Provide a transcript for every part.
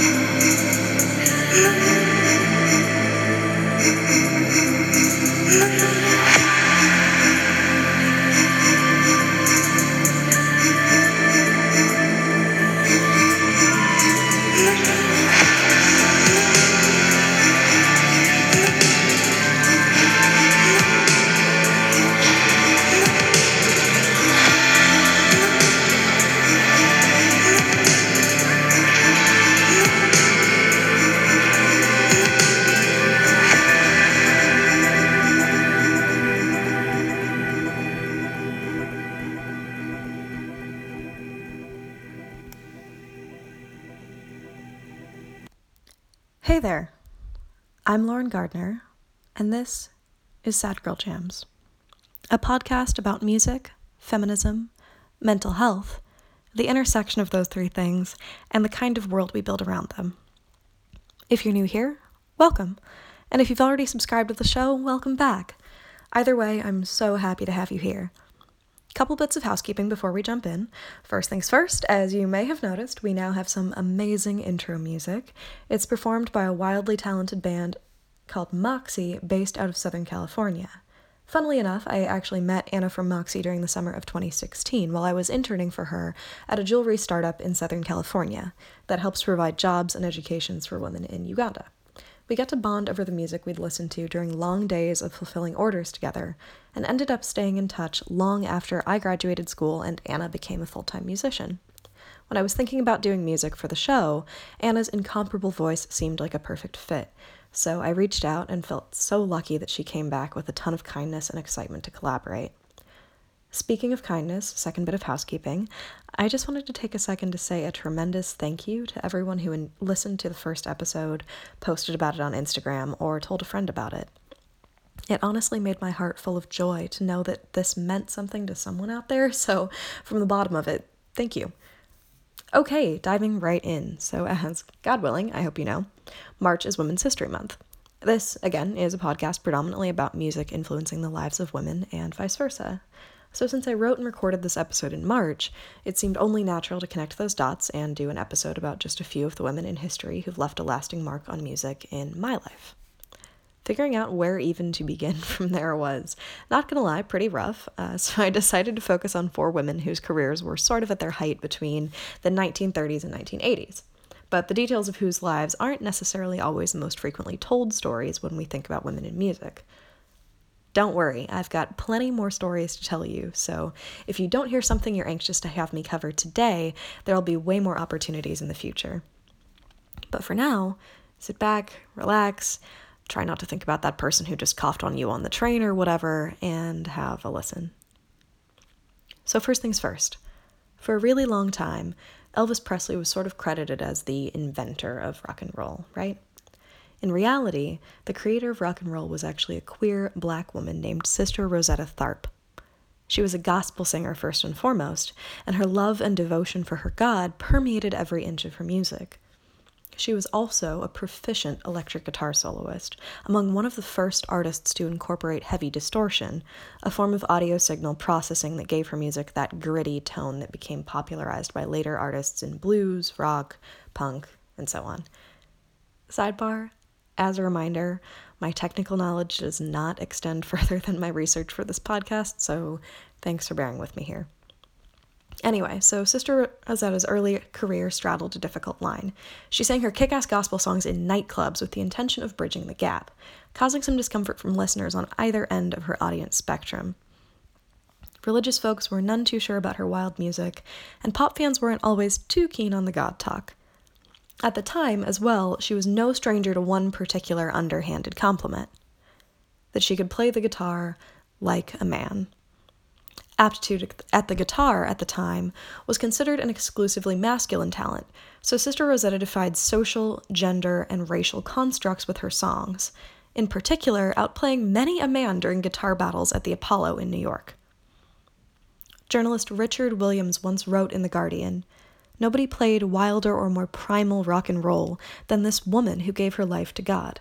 Hey there, I'm Lauren Gardner, and this is Sad Girl Jams, a podcast about music, feminism, mental health, the intersection of those three things, and the kind of world we build around them. If you're new here, welcome, and if you've already subscribed to the show, welcome back. Either way, I'm so happy to have you here. Couple bits of housekeeping before we jump in. First things first, as you may have noticed, we now have some amazing intro music. It's performed by a wildly talented band called Moxi, based out of Southern California. Funnily enough, I actually met Anna from Moxi during the summer of 2016 while I was interning for her at a jewelry startup in Southern California that helps provide jobs and educations for women in Uganda. We got to bond over the music we'd listened to during long days of fulfilling orders together, and ended up staying in touch long after I graduated school and Anna became a full time musician. When I was thinking about doing music for the show, Anna's incomparable voice seemed like a perfect fit, so I reached out and felt so lucky that she came back with a ton of kindness and excitement to collaborate. Speaking of kindness, second bit of housekeeping, I just wanted to take a second to say a tremendous thank you to everyone who in- listened to the first episode, posted about it on Instagram, or told a friend about it. It honestly made my heart full of joy to know that this meant something to someone out there, so from the bottom of it, thank you. Okay, diving right in. So, as God willing, I hope you know, March is Women's History Month. This, again, is a podcast predominantly about music influencing the lives of women and vice versa. So, since I wrote and recorded this episode in March, it seemed only natural to connect those dots and do an episode about just a few of the women in history who've left a lasting mark on music in my life. Figuring out where even to begin from there was, not gonna lie, pretty rough, uh, so I decided to focus on four women whose careers were sort of at their height between the 1930s and 1980s. But the details of whose lives aren't necessarily always the most frequently told stories when we think about women in music. Don't worry, I've got plenty more stories to tell you, so if you don't hear something you're anxious to have me cover today, there'll be way more opportunities in the future. But for now, sit back, relax, try not to think about that person who just coughed on you on the train or whatever, and have a listen. So, first things first. For a really long time, Elvis Presley was sort of credited as the inventor of rock and roll, right? In reality, the creator of rock and roll was actually a queer black woman named Sister Rosetta Tharpe. She was a gospel singer first and foremost, and her love and devotion for her God permeated every inch of her music. She was also a proficient electric guitar soloist, among one of the first artists to incorporate heavy distortion, a form of audio signal processing that gave her music that gritty tone that became popularized by later artists in blues, rock, punk, and so on. Sidebar as a reminder, my technical knowledge does not extend further than my research for this podcast, so thanks for bearing with me here. Anyway, so Sister Rosetta's early career straddled a difficult line. She sang her kick ass gospel songs in nightclubs with the intention of bridging the gap, causing some discomfort from listeners on either end of her audience spectrum. Religious folks were none too sure about her wild music, and pop fans weren't always too keen on the God talk. At the time, as well, she was no stranger to one particular underhanded compliment that she could play the guitar like a man. Aptitude at the guitar at the time was considered an exclusively masculine talent, so Sister Rosetta defied social, gender, and racial constructs with her songs, in particular, outplaying many a man during guitar battles at the Apollo in New York. Journalist Richard Williams once wrote in The Guardian Nobody played wilder or more primal rock and roll than this woman who gave her life to God.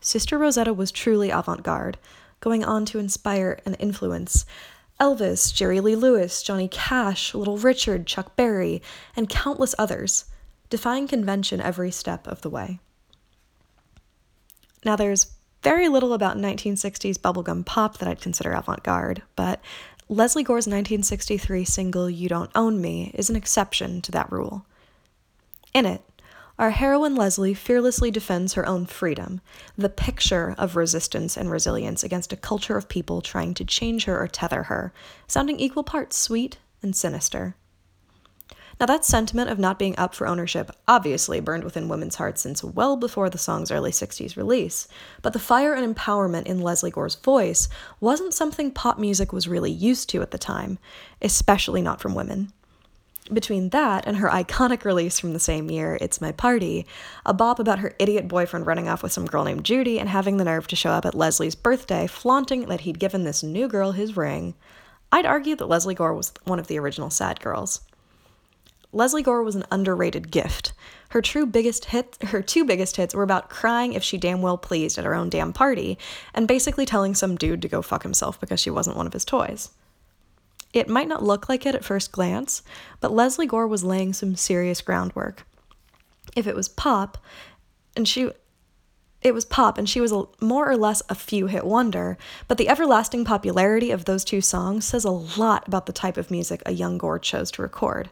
Sister Rosetta was truly avant garde, going on to inspire and influence Elvis, Jerry Lee Lewis, Johnny Cash, Little Richard, Chuck Berry, and countless others, defying convention every step of the way. Now, there's very little about 1960s bubblegum pop that I'd consider avant garde, but Lesley Gore's 1963 single You Don't Own Me is an exception to that rule. In it, our heroine Lesley fearlessly defends her own freedom, the picture of resistance and resilience against a culture of people trying to change her or tether her, sounding equal parts sweet and sinister. Now, that sentiment of not being up for ownership obviously burned within women's hearts since well before the song's early 60s release, but the fire and empowerment in Lesley Gore's voice wasn't something pop music was really used to at the time, especially not from women. Between that and her iconic release from the same year, It's My Party, a bop about her idiot boyfriend running off with some girl named Judy and having the nerve to show up at Lesley's birthday flaunting that he'd given this new girl his ring, I'd argue that Lesley Gore was one of the original sad girls. Lesley Gore was an underrated gift. Her true biggest hit, her two biggest hits were about crying if she damn well pleased at her own damn party, and basically telling some dude to go fuck himself because she wasn't one of his toys. It might not look like it at first glance, but Lesley Gore was laying some serious groundwork. If it was pop, and she it was pop and she was a, more or less a few hit wonder, but the everlasting popularity of those two songs says a lot about the type of music a young Gore chose to record.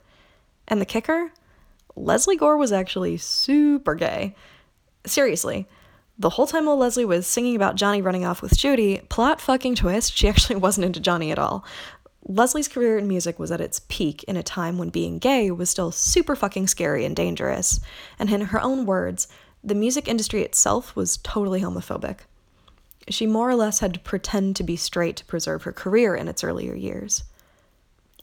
And the kicker? Lesley Gore was actually super gay. Seriously. The whole time while Lesley was singing about Johnny running off with Judy, plot fucking twist, she actually wasn't into Johnny at all. Lesley's career in music was at its peak in a time when being gay was still super fucking scary and dangerous. And in her own words, the music industry itself was totally homophobic. She more or less had to pretend to be straight to preserve her career in its earlier years.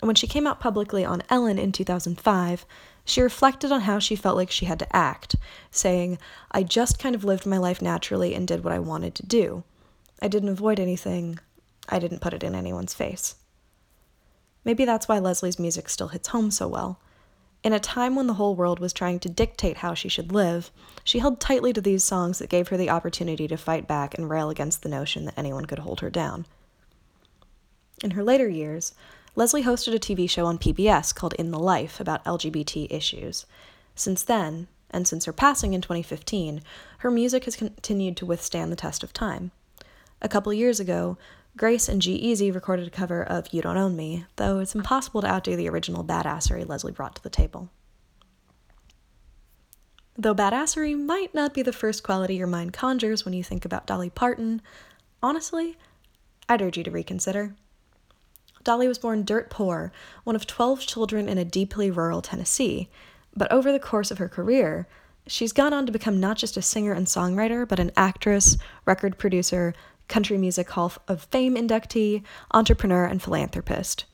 When she came out publicly on Ellen in 2005, she reflected on how she felt like she had to act, saying, I just kind of lived my life naturally and did what I wanted to do. I didn't avoid anything, I didn't put it in anyone's face. Maybe that's why Lesley's music still hits home so well. In a time when the whole world was trying to dictate how she should live, she held tightly to these songs that gave her the opportunity to fight back and rail against the notion that anyone could hold her down. In her later years, Lesley hosted a TV show on PBS called In the Life about LGBT issues. Since then, and since her passing in 2015, her music has continued to withstand the test of time. A couple years ago, Grace and G-Eazy recorded a cover of You Don't Own Me, though it's impossible to outdo the original badassery Lesley brought to the table. Though badassery might not be the first quality your mind conjures when you think about Dolly Parton, honestly, I'd urge you to reconsider. Dolly was born dirt poor, one of 12 children in a deeply rural Tennessee, but over the course of her career, she's gone on to become not just a singer and songwriter, but an actress, record producer, Country Music Hall of Fame inductee, entrepreneur, and philanthropist.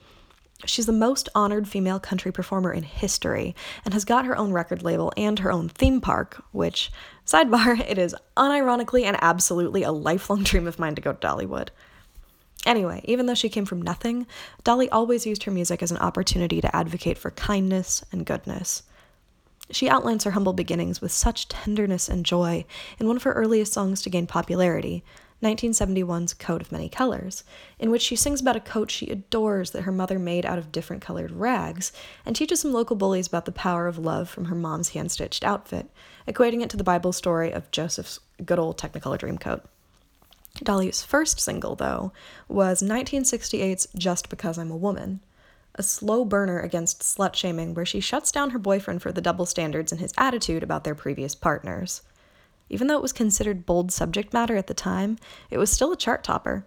She's the most honored female country performer in history and has got her own record label and her own theme park, which, sidebar, it is unironically and absolutely a lifelong dream of mine to go to Dollywood. Anyway, even though she came from nothing, Dolly always used her music as an opportunity to advocate for kindness and goodness. She outlines her humble beginnings with such tenderness and joy in one of her earliest songs to gain popularity, 1971's Coat of Many Colors, in which she sings about a coat she adores that her mother made out of different colored rags, and teaches some local bullies about the power of love from her mom's hand stitched outfit, equating it to the Bible story of Joseph's good old Technicolor Dreamcoat. Dolly's first single, though, was 1968's Just Because I'm a Woman, a slow burner against slut shaming where she shuts down her boyfriend for the double standards in his attitude about their previous partners. Even though it was considered bold subject matter at the time, it was still a chart topper.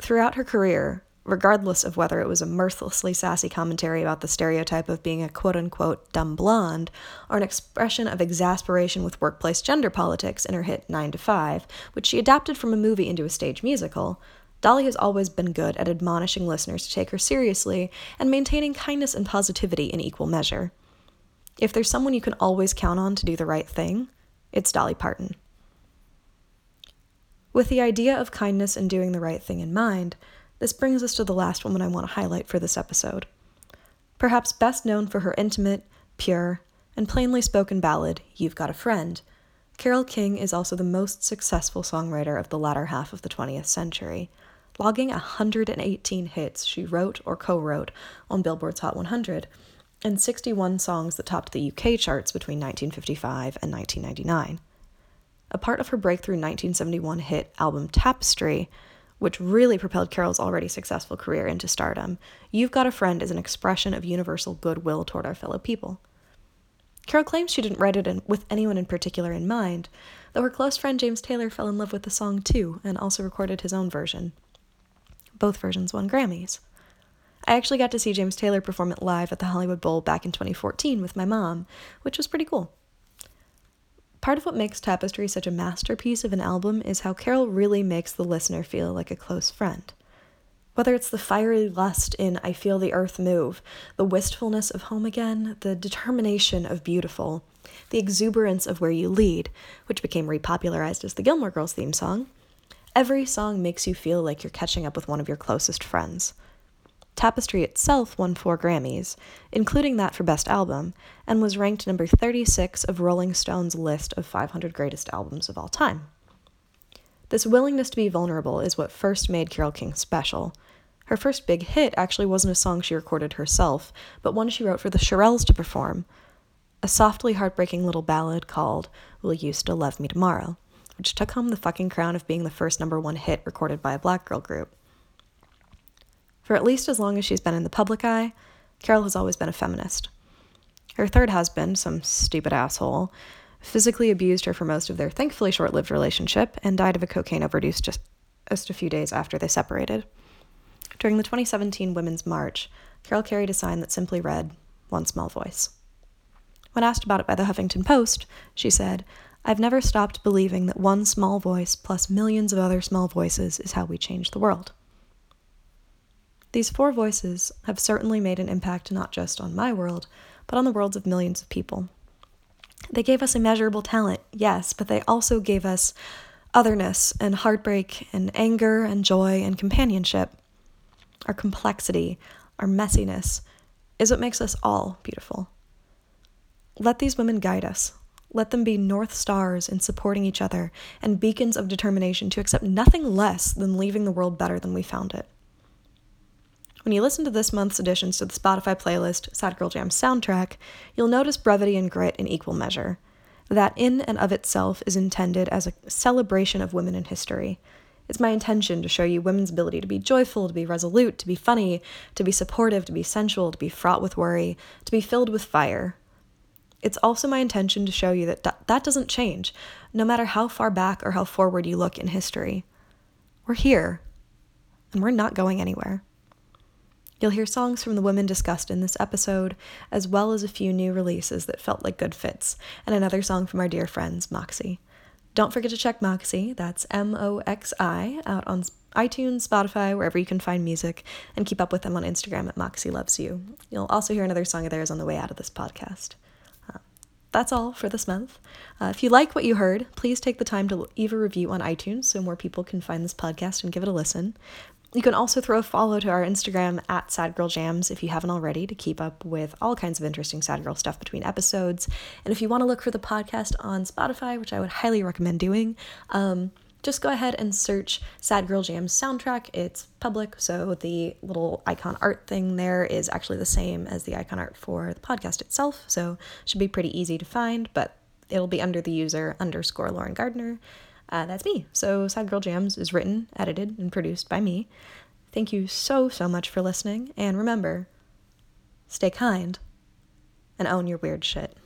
Throughout her career, regardless of whether it was a mirthlessly sassy commentary about the stereotype of being a quote unquote dumb blonde, or an expression of exasperation with workplace gender politics in her hit 9 to 5, which she adapted from a movie into a stage musical, Dolly has always been good at admonishing listeners to take her seriously and maintaining kindness and positivity in equal measure. If there's someone you can always count on to do the right thing, it's Dolly Parton. With the idea of kindness and doing the right thing in mind, this brings us to the last woman I want to highlight for this episode. Perhaps best known for her intimate, pure, and plainly spoken ballad, You've Got a Friend, Carole King is also the most successful songwriter of the latter half of the 20th century, logging 118 hits she wrote or co wrote on Billboard's Hot 100 and 61 songs that topped the UK charts between 1955 and 1999. A part of her breakthrough 1971 hit album Tapestry, which really propelled Carole's already successful career into stardom, You've Got a Friend is an expression of universal goodwill toward our fellow people. Carole claims she didn't write it in, with anyone in particular in mind, though her close friend James Taylor fell in love with the song too and also recorded his own version. Both versions won Grammys. I actually got to see James Taylor perform it live at the Hollywood Bowl back in 2014 with my mom, which was pretty cool. Part of what makes Tapestry such a masterpiece of an album is how Carole really makes the listener feel like a close friend. Whether it's the fiery lust in I Feel the Earth Move, the wistfulness of Home Again, the determination of Beautiful, the exuberance of Where You Lead, which became repopularized as the Gilmore Girls theme song, every song makes you feel like you're catching up with one of your closest friends. Tapestry itself won four Grammys, including that for Best Album, and was ranked number 36 of Rolling Stone's list of 500 greatest albums of all time. This willingness to be vulnerable is what first made Carole King special. Her first big hit actually wasn't a song she recorded herself, but one she wrote for the Shirelles to perform a softly heartbreaking little ballad called Will You Still Love Me Tomorrow, which took home the fucking crown of being the first number one hit recorded by a black girl group. For at least as long as she's been in the public eye, Carole has always been a feminist. Her third husband, some stupid asshole, physically abused her for most of their thankfully short lived relationship, and died of a cocaine overdose just, just a few days after they separated. During the 2017 Women's March, Carole carried a sign that simply read, One Small Voice. When asked about it by the Huffington Post, she said, I've never stopped believing that one small voice plus millions of other small voices is how we change the world. These four voices have certainly made an impact not just on my world, but on the worlds of millions of people. They gave us immeasurable talent, yes, but they also gave us otherness and heartbreak and anger and joy and companionship. Our complexity, our messiness, is what makes us all beautiful. Let these women guide us. Let them be North Stars in supporting each other and beacons of determination to accept nothing less than leaving the world better than we found it. When you listen to this month's additions to the Spotify playlist Sad Girl Jam soundtrack, you'll notice brevity and grit in equal measure. That, in and of itself, is intended as a celebration of women in history. It's my intention to show you women's ability to be joyful, to be resolute, to be funny, to be supportive, to be sensual, to be fraught with worry, to be filled with fire. It's also my intention to show you that th- that doesn't change, no matter how far back or how forward you look in history. We're here, and we're not going anywhere. You'll hear songs from the women discussed in this episode, as well as a few new releases that felt like good fits, and another song from our dear friends, Moxi. Don't forget to check Moxi, that's M O X I, out on iTunes, Spotify, wherever you can find music, and keep up with them on Instagram at Moxi Loves You. You'll also hear another song of theirs on the way out of this podcast. Uh, that's all for this month. Uh, if you like what you heard, please take the time to leave a review on iTunes so more people can find this podcast and give it a listen. You can also throw a follow to our Instagram at Sad Girl Jams if you haven't already to keep up with all kinds of interesting Sad Girl stuff between episodes. And if you want to look for the podcast on Spotify, which I would highly recommend doing, um, just go ahead and search Sad Girl Jams soundtrack. It's public, so the little icon art thing there is actually the same as the icon art for the podcast itself, so should be pretty easy to find, but it'll be under the user underscore Lauren Gardner uh, that's me. So Sad Girl Jams is written, edited, and produced by me. Thank you so, so much for listening. And remember, stay kind and own your weird shit.